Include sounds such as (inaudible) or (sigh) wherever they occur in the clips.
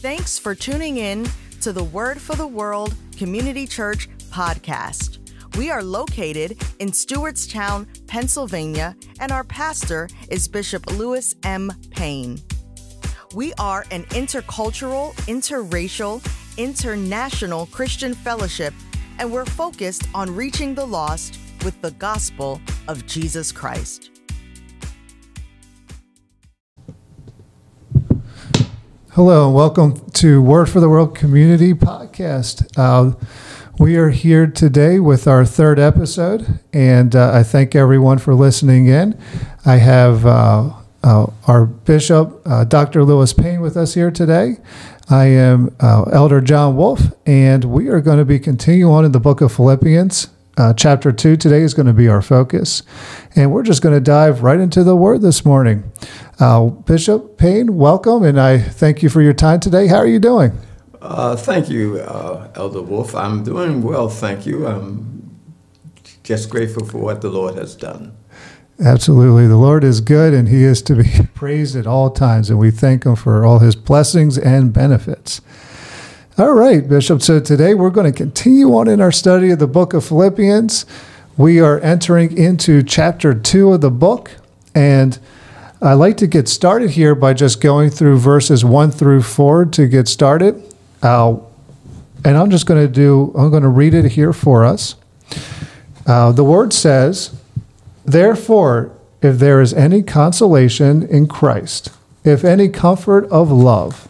Thanks for tuning in to the Word for the World Community Church podcast. We are located in Stewartstown, Pennsylvania, and our pastor is Bishop Lewis M. Payne. We are an intercultural, interracial, international Christian fellowship, and we're focused on reaching the lost with the gospel of Jesus Christ. Hello, and welcome to Word for the World Community Podcast. Uh, we are here today with our third episode, and uh, I thank everyone for listening in. I have uh, uh our Bishop, uh, Dr. Lewis Payne, with us here today. I am uh, Elder John Wolfe, and we are going to be continuing on in the book of Philippians. Uh, chapter 2 today is going to be our focus. And we're just going to dive right into the word this morning. Uh, Bishop Payne, welcome, and I thank you for your time today. How are you doing? Uh, thank you, uh, Elder Wolfe. I'm doing well, thank you. I'm just grateful for what the Lord has done. Absolutely. The Lord is good and He is to be (laughs) praised at all times, and we thank Him for all His blessings and benefits. All right, Bishop. So today we're going to continue on in our study of the book of Philippians. We are entering into chapter two of the book. And I like to get started here by just going through verses one through four to get started. Uh, and I'm just going to do, I'm going to read it here for us. Uh, the word says, Therefore, if there is any consolation in Christ, if any comfort of love,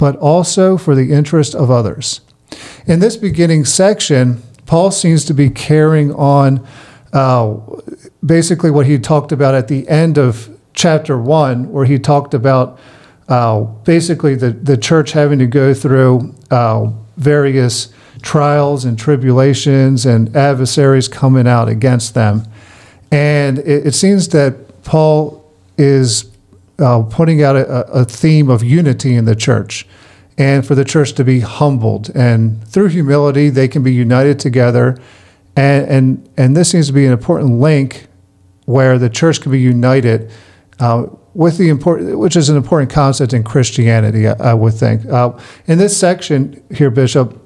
but also for the interest of others. In this beginning section, Paul seems to be carrying on uh, basically what he talked about at the end of chapter one, where he talked about uh, basically the, the church having to go through uh, various trials and tribulations and adversaries coming out against them. And it, it seems that Paul is uh, putting out a, a, theme of unity in the church and for the church to be humbled. And through humility, they can be united together. And, and, and this seems to be an important link where the church can be united uh, with the important, which is an important concept in Christianity, I, I would think. Uh, in this section here, Bishop,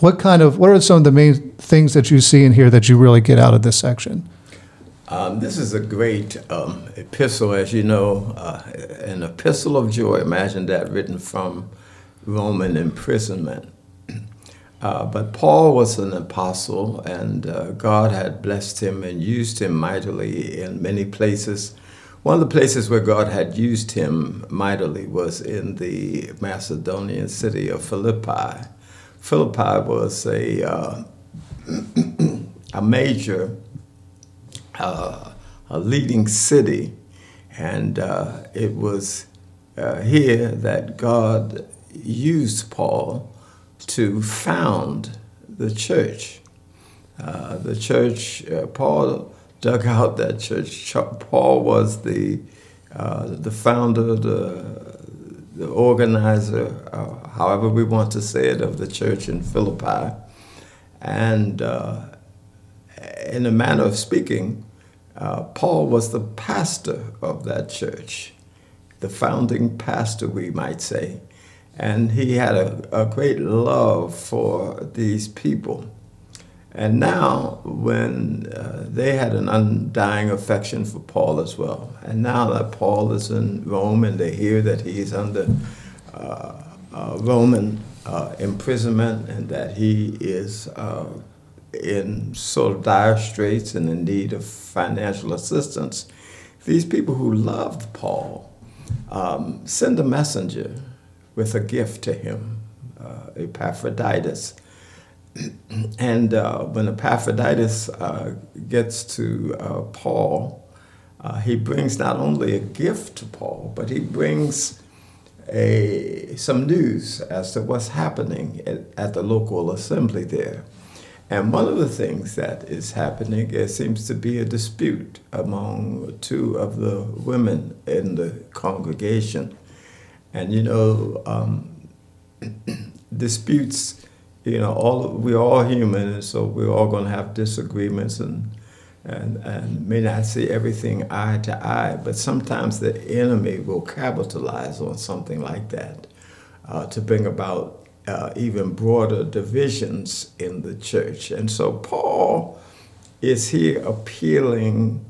what kind of, what are some of the main things that you see in here that you really get out of this section? Um, this is a great um, epistle, as you know, uh, an epistle of joy. Imagine that written from Roman imprisonment. (clears throat) Uh, but Paul was an apostle, and uh, God had blessed him and used him mightily in many places. One of the places where God had used him mightily was in the Macedonian city of Philippi. Philippi was a, uh, (clears throat) a major, uh, a leading city, and uh, it was uh, here that God used Paul to found the church. Uh, the church, uh, Paul dug (laughs) out that church. Paul was the, uh, the founder, the, the organizer, however we want to say it, of the church in Philippi. And in a manner of speaking, uh, Paul was the pastor of that church, the founding pastor, we might say. And he had a, a great love for these people. And now, when uh, they had an undying affection for Paul as well, and now that Paul is in Rome and they hear that he's under uh, uh, Roman uh, imprisonment and that he is uh, in sort of dire straits and in need of financial assistance, these people who loved Paul um, send a messenger with a gift to him, uh, Epaphroditus. (clears throat) and uh, when Epaphroditus uh, gets to uh, Paul, uh, he brings not only a gift to Paul, but he brings a some news as to what's happening at, at the local assembly there. And one of the things that is happening, it seems to be a dispute among two of the women in the congregation. And you know, um, (clears throat) disputes, you know, all we're all human, and so we're all going to have disagreements and, and, and may not see everything eye to eye, but sometimes the enemy will capitalize on something like that uh, to bring about uh, even broader divisions in the church. And so Paul is here appealing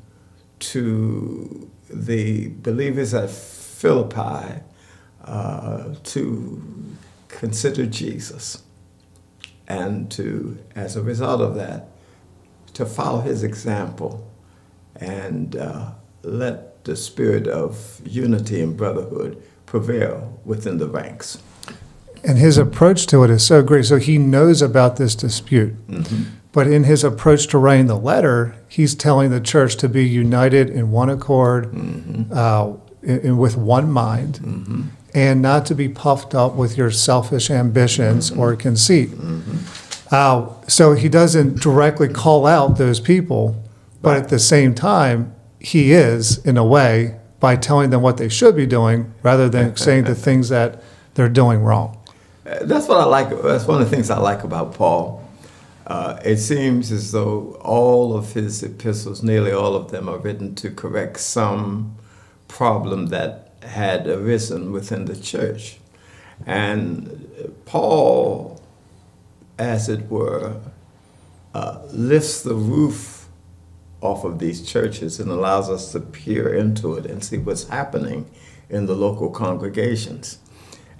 to the believers at Philippi uh, to consider Jesus and to, as a result of that, to follow his example and uh, let the spirit of unity and brotherhood prevail within the ranks. And his approach to it is so great. So he knows about this dispute. Mm-hmm. But in his approach to writing the letter, he's telling the church to be united in one accord, mm-hmm. uh, in, in, with one mind, mm-hmm. and not to be puffed up with your selfish ambitions mm-hmm. or conceit. Mm-hmm. Uh, so he doesn't directly call out those people, but at the same time, he is, in a way, by telling them what they should be doing rather than saying the (laughs) things that they're doing wrong. That's what I like. That's one of the things I like about Paul. Uh, it seems as though all of his epistles, nearly all of them, are written to correct some problem that had arisen within the church. And Paul, as it were, uh, lifts the roof off of these churches and allows us to peer into it and see what's happening in the local congregations.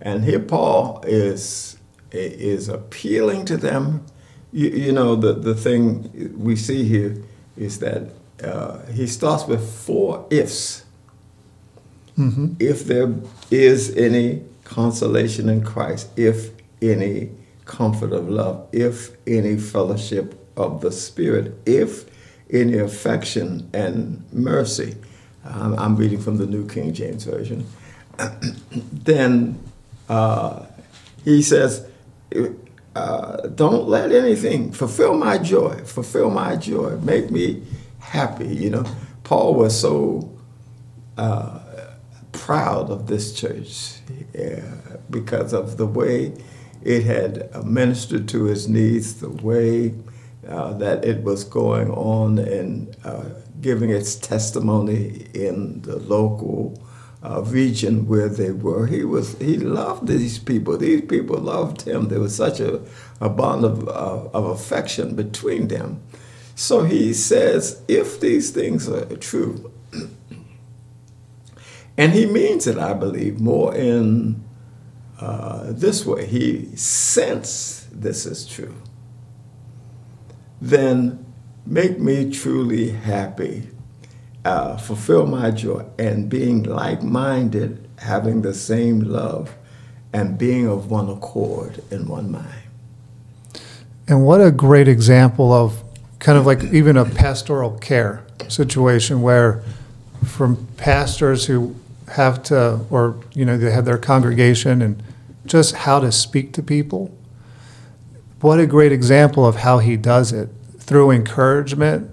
And here Paul is is appealing to them. You, you know, the, the thing we see here is that uh, he starts with four ifs. Mm-hmm. If there is any consolation in Christ, if any comfort of love, if any fellowship of the Spirit, if any affection and mercy, um, I'm reading from the New King James Version, (clears throat) then uh, he says, uh, Don't let anything fulfill my joy, fulfill my joy, make me happy. You know, Paul was so uh, proud of this church yeah, because of the way it had ministered to his needs, the way uh, that it was going on and uh, giving its testimony in the local uh, region where they were. He was he loved these people. These people loved him. There was such a, a bond of, uh, of affection between them. So he says, if these things are true, (clears throat) and he means it, I believe, more in uh, this way. He sense this is true. Then make me truly happy uh, fulfill my joy and being like minded, having the same love, and being of one accord in one mind. And what a great example of kind of like even a pastoral care situation where from pastors who have to, or, you know, they have their congregation and just how to speak to people. What a great example of how he does it through encouragement,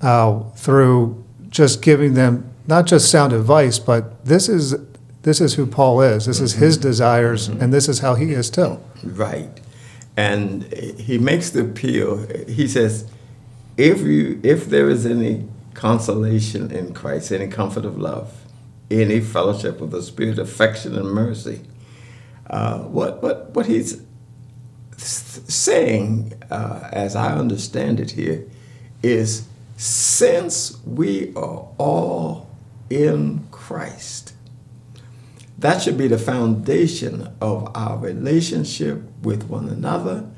uh, through just giving them not just sound advice, but this is this is who Paul is. This is his mm-hmm. desires, mm-hmm. and this is how he is too. Right, and he makes the appeal. He says, "If you, if there is any consolation in Christ, any comfort of love, any fellowship of the Spirit, affection and mercy, uh, what what what he's saying, uh, as I understand it here, is since we are all in Christ. That should be the foundation of our relationship with one another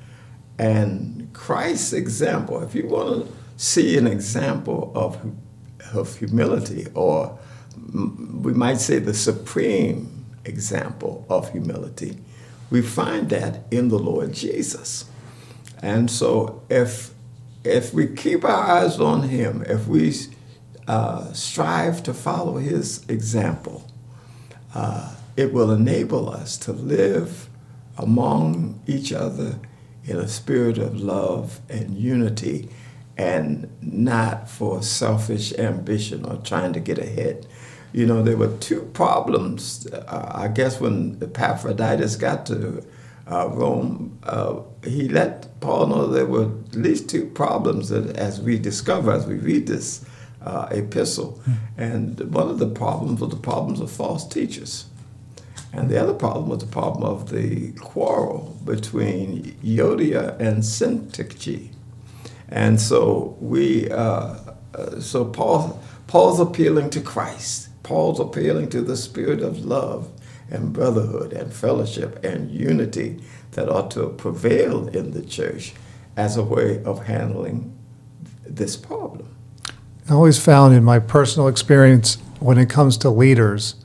and Christ's example. If you want to see an example of, of humility, or we might say the supreme example of humility, we find that in the Lord Jesus. And so if if we keep our eyes on Him, if we uh, strive to follow His example, uh, it will enable us to live among each other in a spirit of love and unity and not for selfish ambition or trying to get ahead. You know, there were two problems. Uh, I guess when Epaphroditus got to uh, Rome, uh, he let Paul know there were at least two problems that, as we discover as we read this uh, epistle. Mm. And one of the problems was the problems of false teachers. And the other problem was the problem of the quarrel between Euodia and Syntyche. And so we, uh, uh, so Paul, Paul's appealing to Christ. Paul's appealing to the spirit of love and brotherhood and fellowship and unity that ought to prevail in the church as a way of handling this problem. I always found in my personal experience when it comes to leaders,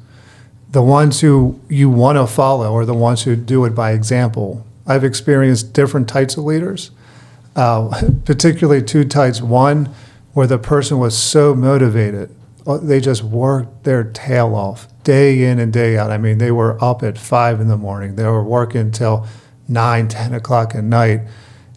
the ones who you want to follow are the ones who do it by example. I've experienced different types of leaders, uh, particularly two types. One, where the person was so motivated, uh, they just worked their tail off day in and day out. I mean, they were up at five in the morning, they were working till nine, 10 o'clock at night.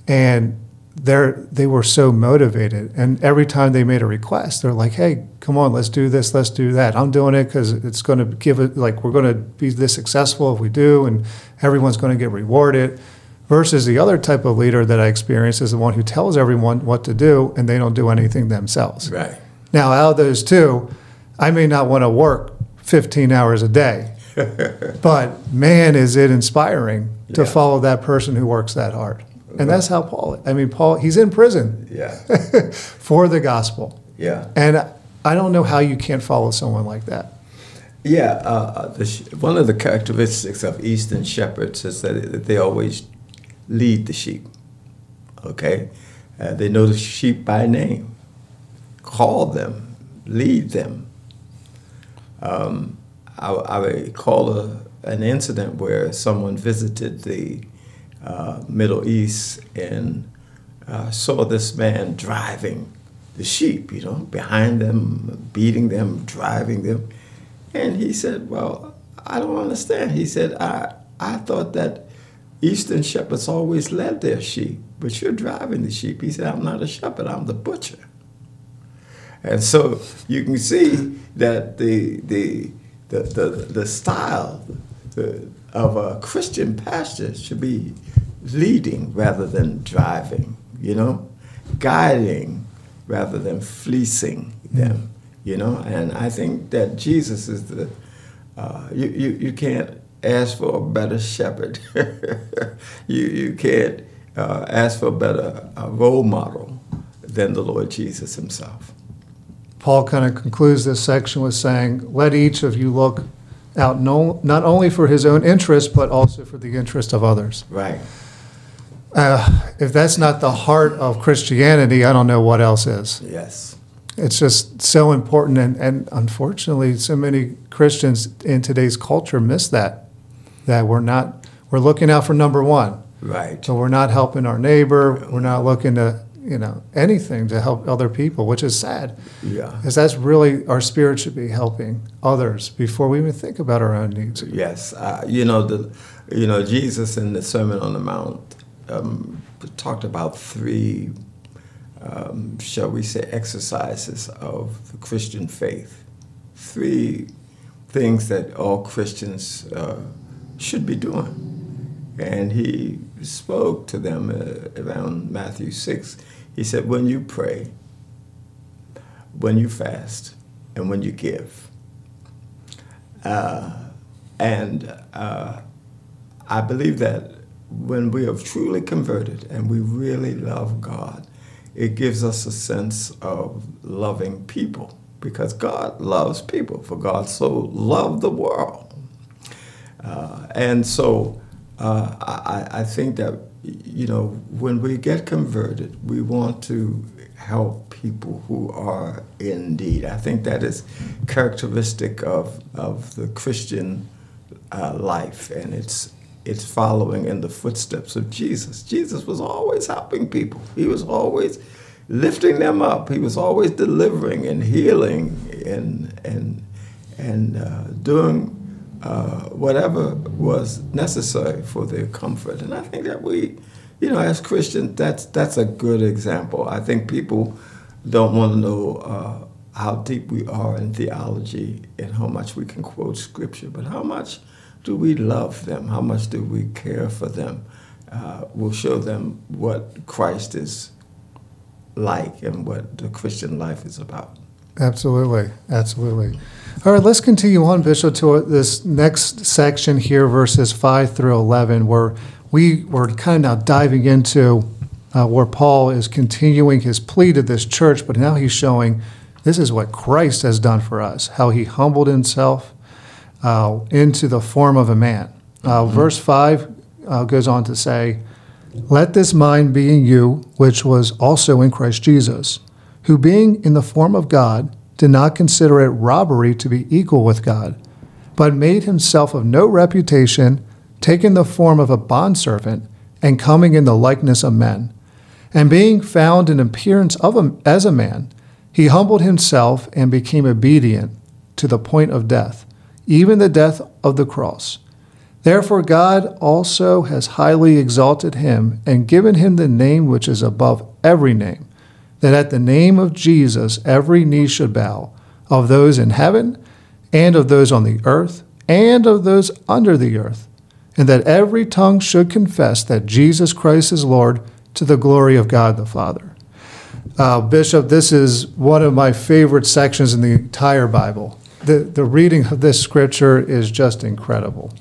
And they're, they were so motivated. And every time they made a request, they're like, hey, come on, let's do this, let's do that. I'm doing it because it's going to give it, like, we're going to be this successful if we do, and everyone's going to get rewarded. Versus the other type of leader that I experience is the one who tells everyone what to do and they don't do anything themselves. Right. Now, out of those two, I may not want to work 15 hours a day, (laughs) but man, is it inspiring to follow that person who works that hard. And that's how Paul, I mean, Paul, he's in prison yeah. (laughs) for the gospel. Yeah. And I don't know how you can't follow someone like that. Yeah. Uh, the, one of the characteristics of Eastern shepherds is that they always lead the sheep. Okay? Uh, they know the sheep by name, call them, lead them. Um, I, I recall a, an incident where someone visited the uh, Middle East and uh, saw this man driving the sheep, you know, behind them, beating them, driving them. And he said, Well, I don't understand. He said, I, I thought that Eastern shepherds always led their sheep, but you're driving the sheep. He said, I'm not a shepherd, I'm the butcher. And so you can see that the, the, the, the, the style, of a Christian pastor should be leading rather than driving, you know, guiding rather than fleecing them, you know. And I think that Jesus is the, uh, you, you, you can't ask for a better shepherd. (laughs) you, you can't uh, ask for a better uh, role model than the Lord Jesus himself. Paul kind of concludes this section with saying, Let each of you look out no, not only for his own interest, but also for the interest of others. Right. Uh, if that's not the heart of Christianity, I don't know what else is. Yes. It's just so important. And, and unfortunately, so many Christians in today's culture miss that, that we're not, we're looking out for number one. Right. So we're not helping our neighbor. We're not looking to you know anything to help other people, which is sad. Yeah, because that's really our spirit should be helping others before we even think about our own needs. Yes, uh, you know the, you know Jesus in the Sermon on the Mount um, talked about three, um, shall we say, exercises of the Christian faith. Three things that all Christians uh, should be doing. And he spoke to them uh, around Matthew 6. He said, When you pray, when you fast, and when you give. Uh, and uh, I believe that when we are truly converted and we really love God, it gives us a sense of loving people because God loves people, for God so loved the world. Uh, and so uh, I, I think that you know, when we get converted, we want to help people who are in need. I think that is characteristic of, of the Christian uh, life, and it's it's following in the footsteps of Jesus. Jesus was always helping people. He was always lifting them up. He was always delivering and healing and and and uh, doing uh, whatever was necessary for their comfort. And I think that we, you know, as Christians, that's that's a good example. I think people don't want to know uh, how deep we are in theology and how much we can quote scripture, but how much do we love them? How much do we care for them? Uh, we'll show them what Christ is like and what the Christian life is about. Absolutely, absolutely. All right, let's continue on, Bishop, to this next section here, verses 5 through 11, where we were kind of now diving into uh, where Paul is continuing his plea to this church, but now he's showing this is what Christ has done for us, how he humbled himself uh, into the form of a man. Uh, mm-hmm. Verse 5 uh, goes on to say, Let this mind be in you, which was also in Christ Jesus, who being in the form of God, did not consider it robbery to be equal with God, but made himself of no reputation, taking the form of a bondservant, and coming in the likeness of men. And being found in appearance of a, as a man, he humbled himself and became obedient to the point of death, even the death of the cross. Therefore, God also has highly exalted him and given him the name which is above every name that at the name of Jesus every knee should bow, of those in heaven, and of those on the earth, and of those under the earth, and that every tongue should confess that Jesus Christ is Lord to the glory of God the Father. Uh, Bishop, this is one of my favorite sections in the entire Bible. The, the reading of this scripture is just incredible.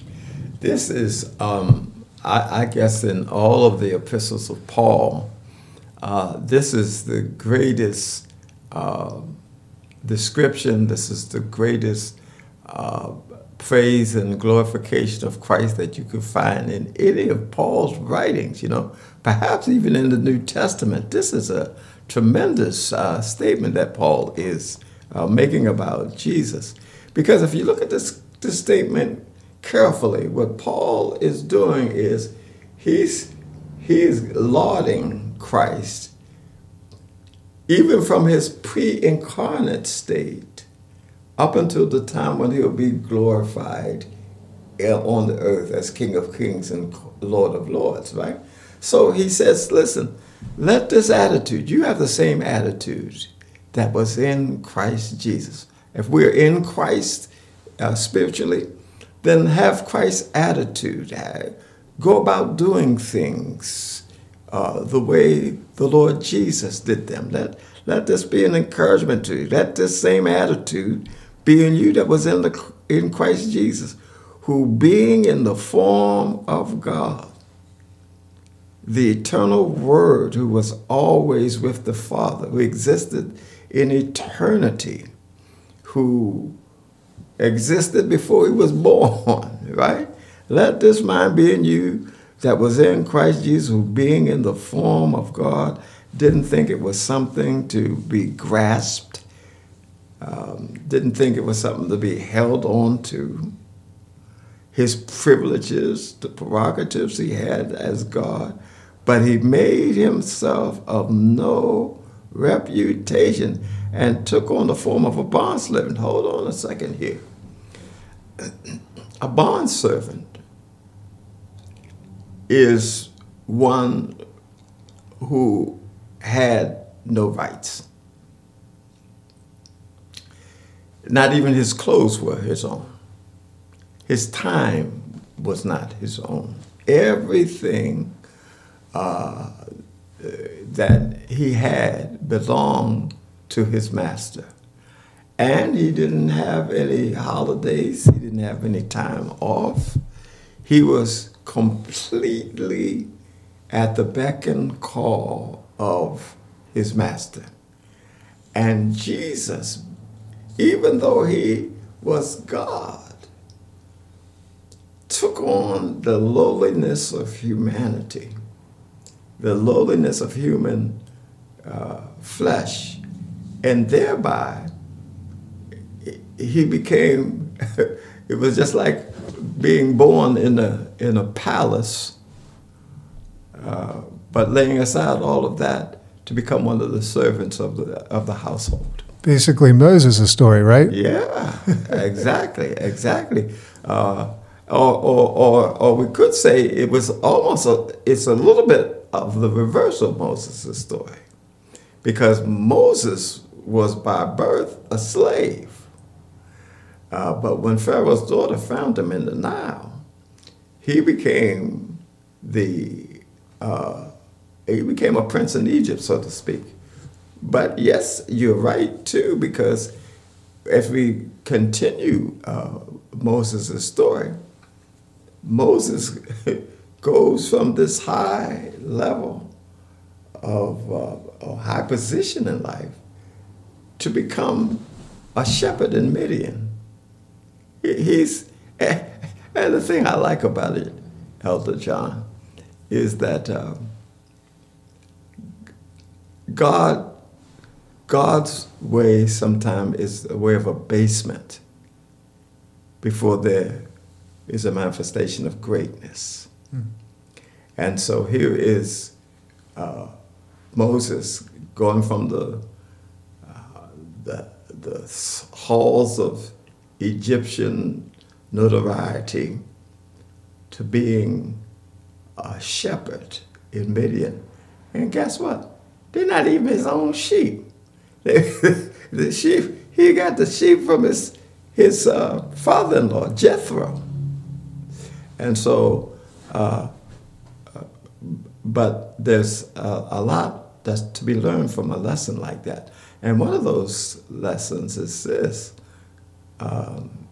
This is, um, I, I guess, in all of the epistles of Paul, uh, this is the greatest uh, description, this is the greatest uh, praise and glorification of Christ that you could find in any of Paul's writings, you know, perhaps even in the New Testament. This is a tremendous uh, statement that Paul is uh, making about Jesus. Because if you look at this, this statement carefully, what Paul is doing is he's, he's lauding Christ, even from his pre incarnate state up until the time when he'll be glorified on the earth as King of Kings and Lord of Lords, right? So he says, listen, let this attitude, you have the same attitude that was in Christ Jesus. If we're in Christ uh, spiritually, then have Christ's attitude. Go about doing things uh, the way the Lord Jesus did them. Let, let this be an encouragement to you. Let this same attitude be in you that was in, the, in Christ Jesus, who being in the form of God, the eternal Word who was always with the Father, who existed in eternity, who existed before he was (laughs) born, right? Let this mind be in you that was in Christ Jesus, who being in the form of God, didn't think it was something to be grasped, um, didn't think it was something to be held on to. His privileges, the prerogatives he had as God, but he made himself of no reputation and took on the form of a bondservant. Hold on a second here. (clears throat) A bondservant is one who had no rights. Not even his clothes were his own. His time was not his own. Everything uh, that he had belonged to his master. And he didn't have any holidays, he didn't have any time off. He was completely at the beck and call of his master. And Jesus, even though he was God, took on the lowliness of humanity, the lowliness of human uh, flesh, and thereby he became, (laughs) it was just like being born in a, in a palace, uh, but laying aside all of that to become one of the servants of the, of the household. Basically, Moses' story, right? Yeah, exactly, (laughs) exactly. Uh, or, or, or, or we could say it was almost a, it's a little bit of the reverse of Moses' story. Because Moses was by birth a slave. Uh, but when Pharaoh's daughter found him in the Nile, he became the uh, he became a prince in Egypt, so to speak. But yes, you're right too, because as we continue uh, Moses' story, Moses (laughs) goes from this high level of uh, high position in life to become a shepherd in Midian. He's, (laughs) and the thing I like about it, Elder John, is that uh, God, God's way sometimes is a way of abasement before there is a manifestation of greatness. Mm. And so here is uh, Moses going from the, uh, the, the halls of Egyptian notoriety to being a shepherd in Midian. And guess what? They're not even his own sheep. (laughs) the sheep, he got the sheep from his, his uh, father in law, Jethro. And so, uh, but there's a, a, lot that's to be learned from a lesson like that. And one of those lessons is this um,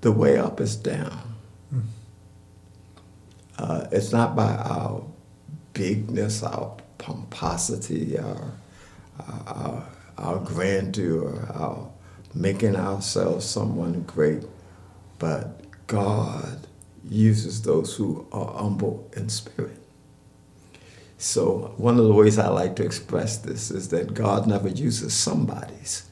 the way up is down. Mm. Uh, it's not by our bigness, our pomposity, our, our, our grandeur, our making ourselves someone great, but God uses those who are humble in spirit. So, one of the ways I like to express this is that God never uses somebody's,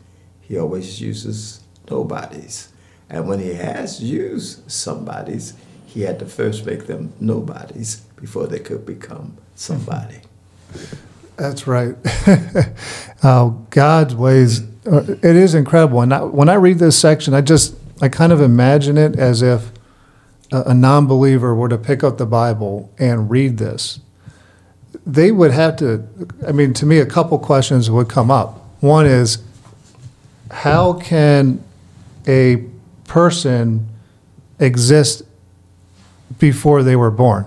He always uses nobodies. And when He has used somebodies, He had to first make them nobodies before they could become somebody. (laughs) That's right. (laughs) uh, God's ways, it is incredible. And I, when I read this section, I just I kind of imagine it as if a, a non believer were to pick up the Bible and read this. They would have to, I mean, to me, a couple questions would come up. One is, how can a person exist before they were born?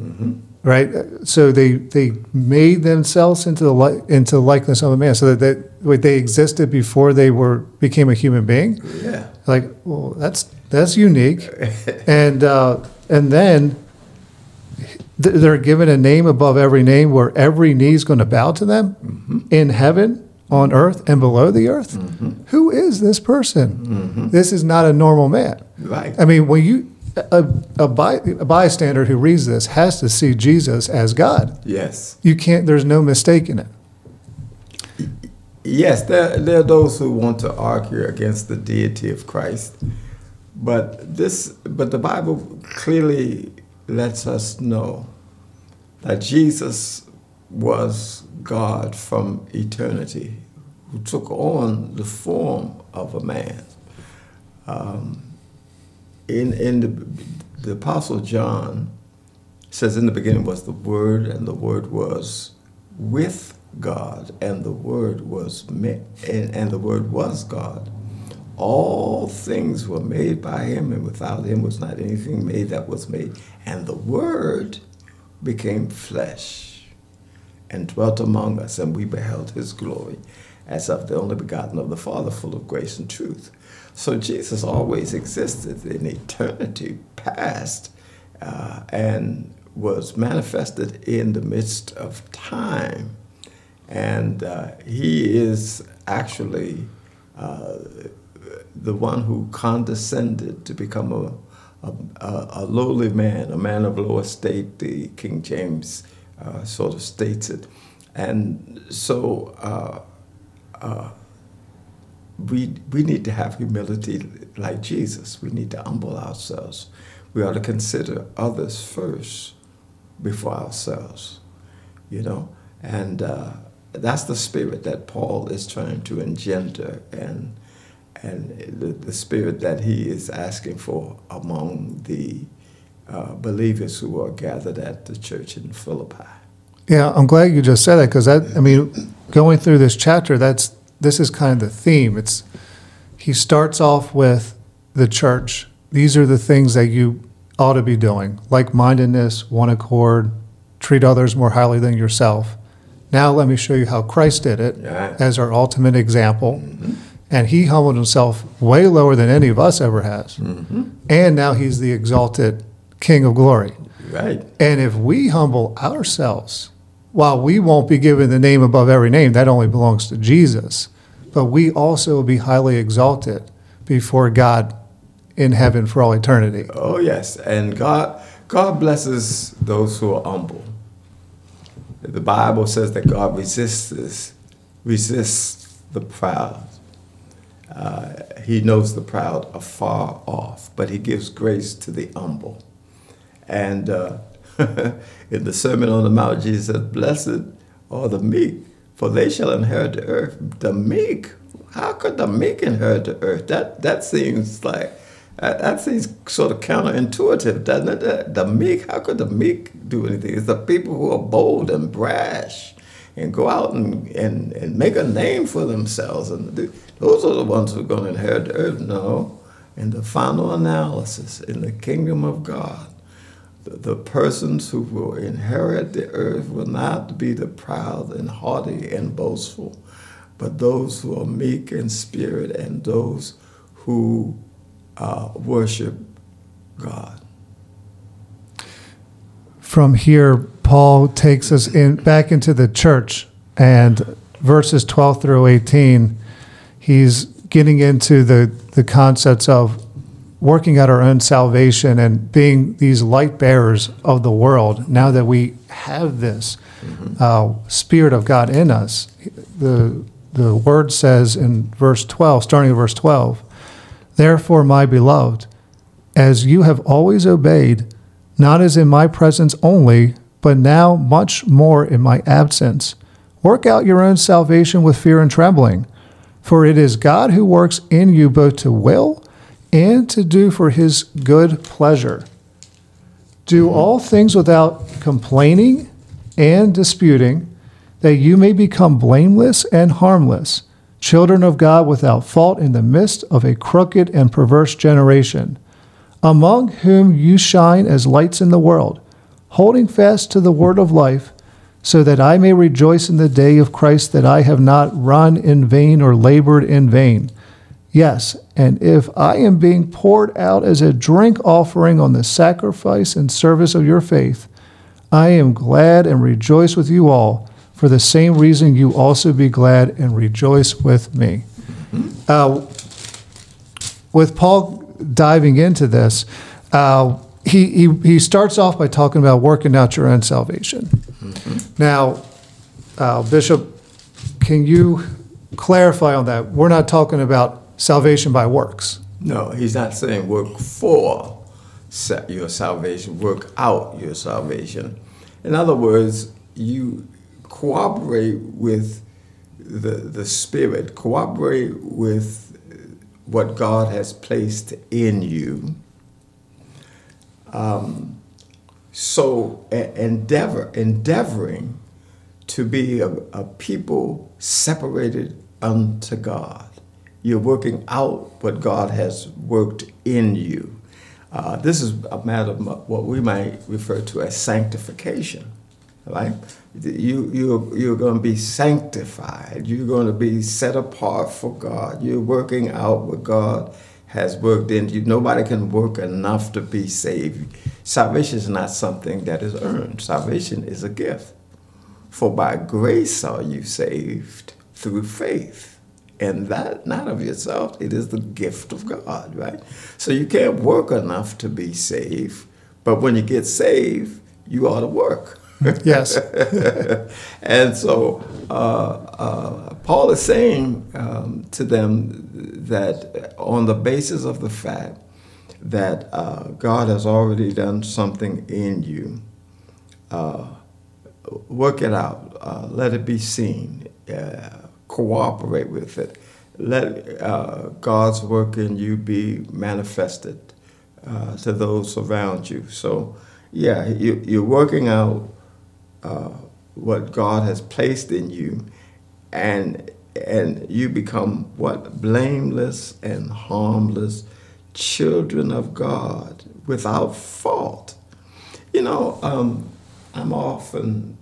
Mm-hmm. Right, so they they made themselves into the li- into the likeness of a man, so that they, they existed before they were became a human being. Yeah, like, well, that's that's unique. (laughs) and uh, and then they're given a name above every name, where every knee is going to bow to them mm-hmm. in heaven, on earth, and below the earth. Mm-hmm. Who is this person? Mm-hmm. This is not a normal man. Right. I mean, when you a, a, by, a, bystander who reads this has to see Jesus as God. Yes. You can't, there's no mistaking it. Yes, there, there are those who want to argue against the deity of Christ. But this but the Bible clearly lets us know that Jesus was God from eternity, who took on the form of a man. Um, in in the, the Apostle John says, In the beginning was the Word, and the Word was with God, and the Word was and, and the Word was God. All things were made by him, and without him was not anything made that was made. And the Word became flesh and dwelt among us, and we beheld his glory as of the only begotten of the Father, full of grace and truth. So Jesus always existed in eternity past uh, and was manifested in the midst of time. And uh, he is actually uh, the one who condescended to become a, a, a, lowly man, a man of low estate, the King James uh, sort of states it. And so uh, we, we need to have humility like Jesus. We need to humble ourselves. We ought to consider others first before ourselves, you know? And uh, that's the spirit that Paul is trying to engender and and the, the spirit that he is asking for among the uh, believers who are gathered at the church in Philippi. Yeah, I'm glad you just said that because that, I mean, going through this chapter, that's this is kind of the theme. It's he starts off with the church. These are the things that you ought to be doing: like-mindedness, one accord, treat others more highly than yourself. Now, let me show you how Christ did it Right. as our ultimate example. Mm-hmm. And he humbled himself way lower than any of us ever has. Mm-hmm. And now he's the exalted King of glory. Right. And if we humble ourselves, while we won't be given the name above every name, that only belongs to Jesus, but we also will be highly exalted before God in heaven for all eternity. Oh yes, and God God blesses those who are humble. The Bible says that God resists resists the proud. Uh, he knows the proud afar off, but he gives grace to the humble. And uh, (laughs) in the Sermon on the Mount, Jesus said, "Blessed are the meek, for they shall inherit the earth." The meek. How could the meek inherit the earth? That that seems like that, seems sort of counterintuitive, doesn't it? The, meek. How could the meek do anything? It's the people who are bold and brash and go out and, and, and make a name for themselves. And th- those are the ones who are going to inherit the earth. No. In the final analysis, in the kingdom of God, the, persons who will inherit the earth will not be the proud and haughty and boastful, but those who are meek in spirit and those who uh, worship God. From here, Paul takes us in back into the church, and verses 12 through 18, he's getting into the, the concepts of working out our own salvation and being these light bearers of the world. Now that we have this uh, Spirit of God in us, the the word says in verse 12, starting at verse 12, Therefore, my beloved, as you have always obeyed, not as in my presence only, but now much more in my absence, work out your own salvation with fear and trembling. For it is God who works in you both to will and to do for his good pleasure. Do mm-hmm. all things without complaining and disputing, that you may become blameless and harmless, children of God without fault in the midst of a crooked and perverse generation, among whom you shine as lights in the world, holding fast to the word of life, so that I may rejoice in the day of Christ that I have not run in vain or labored in vain. Yes, and if I am being poured out as a drink offering on the sacrifice and service of your faith, I am glad and rejoice with you all. For the same reason, you also be glad and rejoice with me. Uh, with Paul diving into this, uh, he, he, he starts off by talking about working out your own salvation. Now, uh, Bishop, can you clarify on that? We're not talking about salvation by works. No, he's not saying work for your salvation, work out your salvation. In other words, you cooperate with the, the Spirit, cooperate with what God has placed in you. Um, so, endeavor, endeavoring to be a, a people separated unto God. You're working out what God has worked in you. Uh, this is a matter of what we might refer to as sanctification, right? You, you're, you're going to be sanctified. You're going to be set apart for God. You're working out what God has worked in you. Nobody can work enough to be saved. Salvation is not something that is earned. Salvation is a gift. For by grace are you saved through faith. And that not of yourself, it is the gift of God, right? So you can't work enough to be saved, but when you get saved, you ought to work. (laughs) Yes. (laughs) and so uh, uh, Paul is saying um, to them that on the basis of the fact that uh, God has already done something in you, uh, work it out, uh, let it be seen, uh, cooperate with it, let uh, God's work in you be manifested uh, to those around you. So, yeah, you, you're working out uh, what God has placed in you, and and you become what blameless and harmless children of God without fault. You know, um, I'm often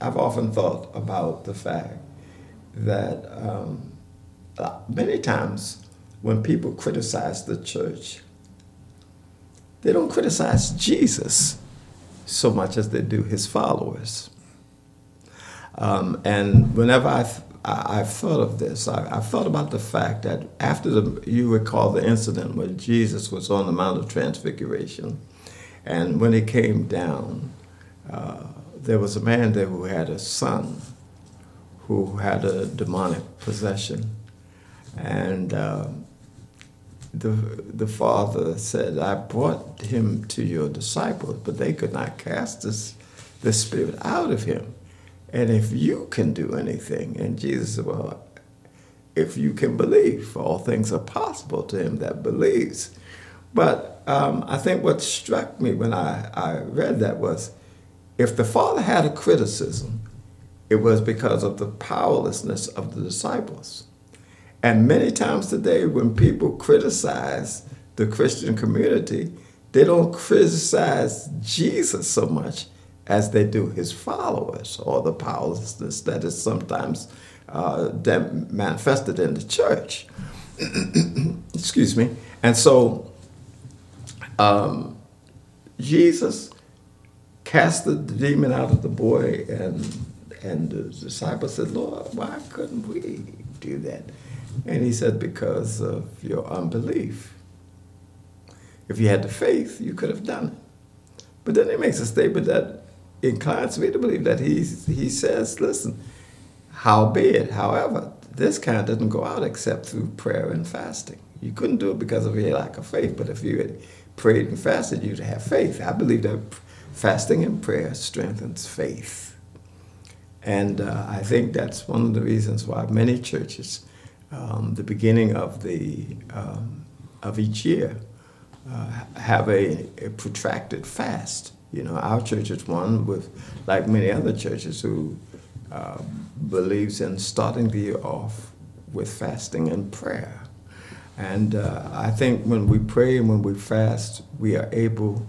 I've often thought about the fact that um, uh, many times when people criticize the church, they don't criticize Jesus so much as they do his followers. Um, and whenever I've, I, thought of this, I, have thought about the fact that after the, you recall the incident where Jesus was on the Mount of Transfiguration, and when he came down, uh, there was a man there who had a son who had a demonic possession. And uh, the, the father said, I brought him to your disciples, but they could not cast this, this spirit out of him. And if you can do anything, and Jesus said, Well, if you can believe, all things are possible to him that believes. But um, I think what struck me when I, I read that was if the Father had a criticism, it was because of the powerlessness of the disciples. And many times today, when people criticize the Christian community, they don't criticize Jesus so much as they do his followers or the powerlessness that is sometimes uh, manifested in the church. (clears throat) Excuse me. And so um, Jesus cast the demon out of the boy, and and the disciples said, Lord, why couldn't we do that? And he said, Because of your unbelief. If you had the faith, you could have done it. But then he makes a statement that inclines me to believe that he, he says, Listen, howbeit, however, this kind doesn't go out except through prayer and fasting. You couldn't do it because of your lack of faith, but if you had prayed and fasted, you'd have faith. I believe that fasting and prayer strengthens faith. And uh, I think that's one of the reasons why many churches um, the beginning of the um, of each year uh, have a, a, protracted fast. You know, our church is one with, like many other churches, who uh, believes in starting the year off with fasting and prayer. And uh, I think when we pray and when we fast, we are able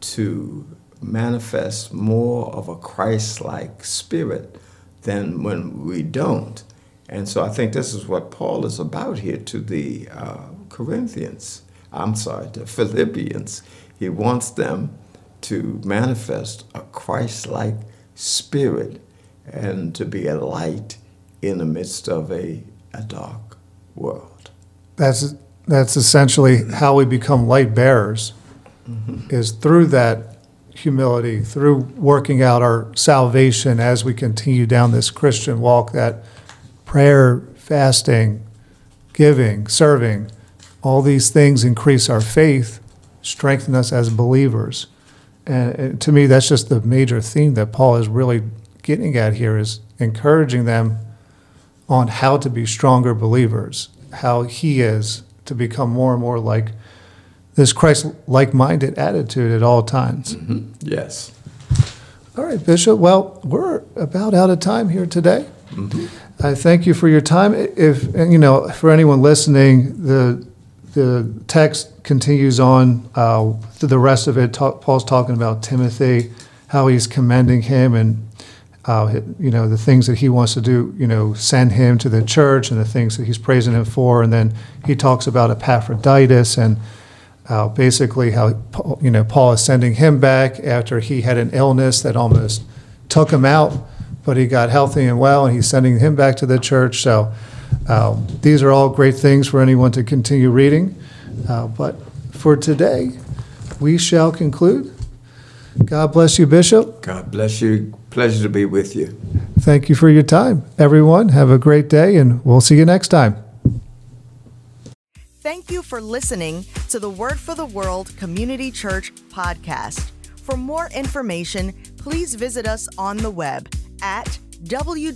to manifest more of a Christ-like spirit than when we don't. And so I think this is what Paul is about here to the uh, Corinthians. I'm sorry, the Philippians. He wants them to manifest a Christ like spirit and to be a light in the midst of a, a dark world. That's, that's essentially how we become light bearers, mm-hmm. is through that humility, through working out our salvation as we continue down this Christian walk that prayer, fasting, giving, serving, all these things increase our faith, strengthen us as believers. And to me, that's just the major theme that Paul is really getting at here is encouraging them on how to be stronger believers, how he is to become more and more like this Christ like minded attitude at all times. Mm-hmm. Yes. All right, Bishop. Well, we're about out of time here today. Mm-hmm. I thank you for your time. If you know, for anyone listening, the the text continues on uh, the rest of it. Talk, Paul's talking about Timothy, how he's commending him, and uh, you know the things that he wants to do. You know, send him to the church, and the things that he's praising him for. And then he talks about Epaphroditus and. Uh, basically, how you know Paul is sending him back after he had an illness that almost took him out but he got healthy and well, and he's sending him back to the church. So um, these are all great things for anyone to continue reading. Uh, but for today, we shall conclude. God bless you, Bishop. God bless you. Pleasure to be with you. Thank you for your time. Everyone, have a great day, and we'll see you next time. Thank you for listening to the Word for the World Community Church podcast. For more information, please visit us on the web at wwcc-pa.org.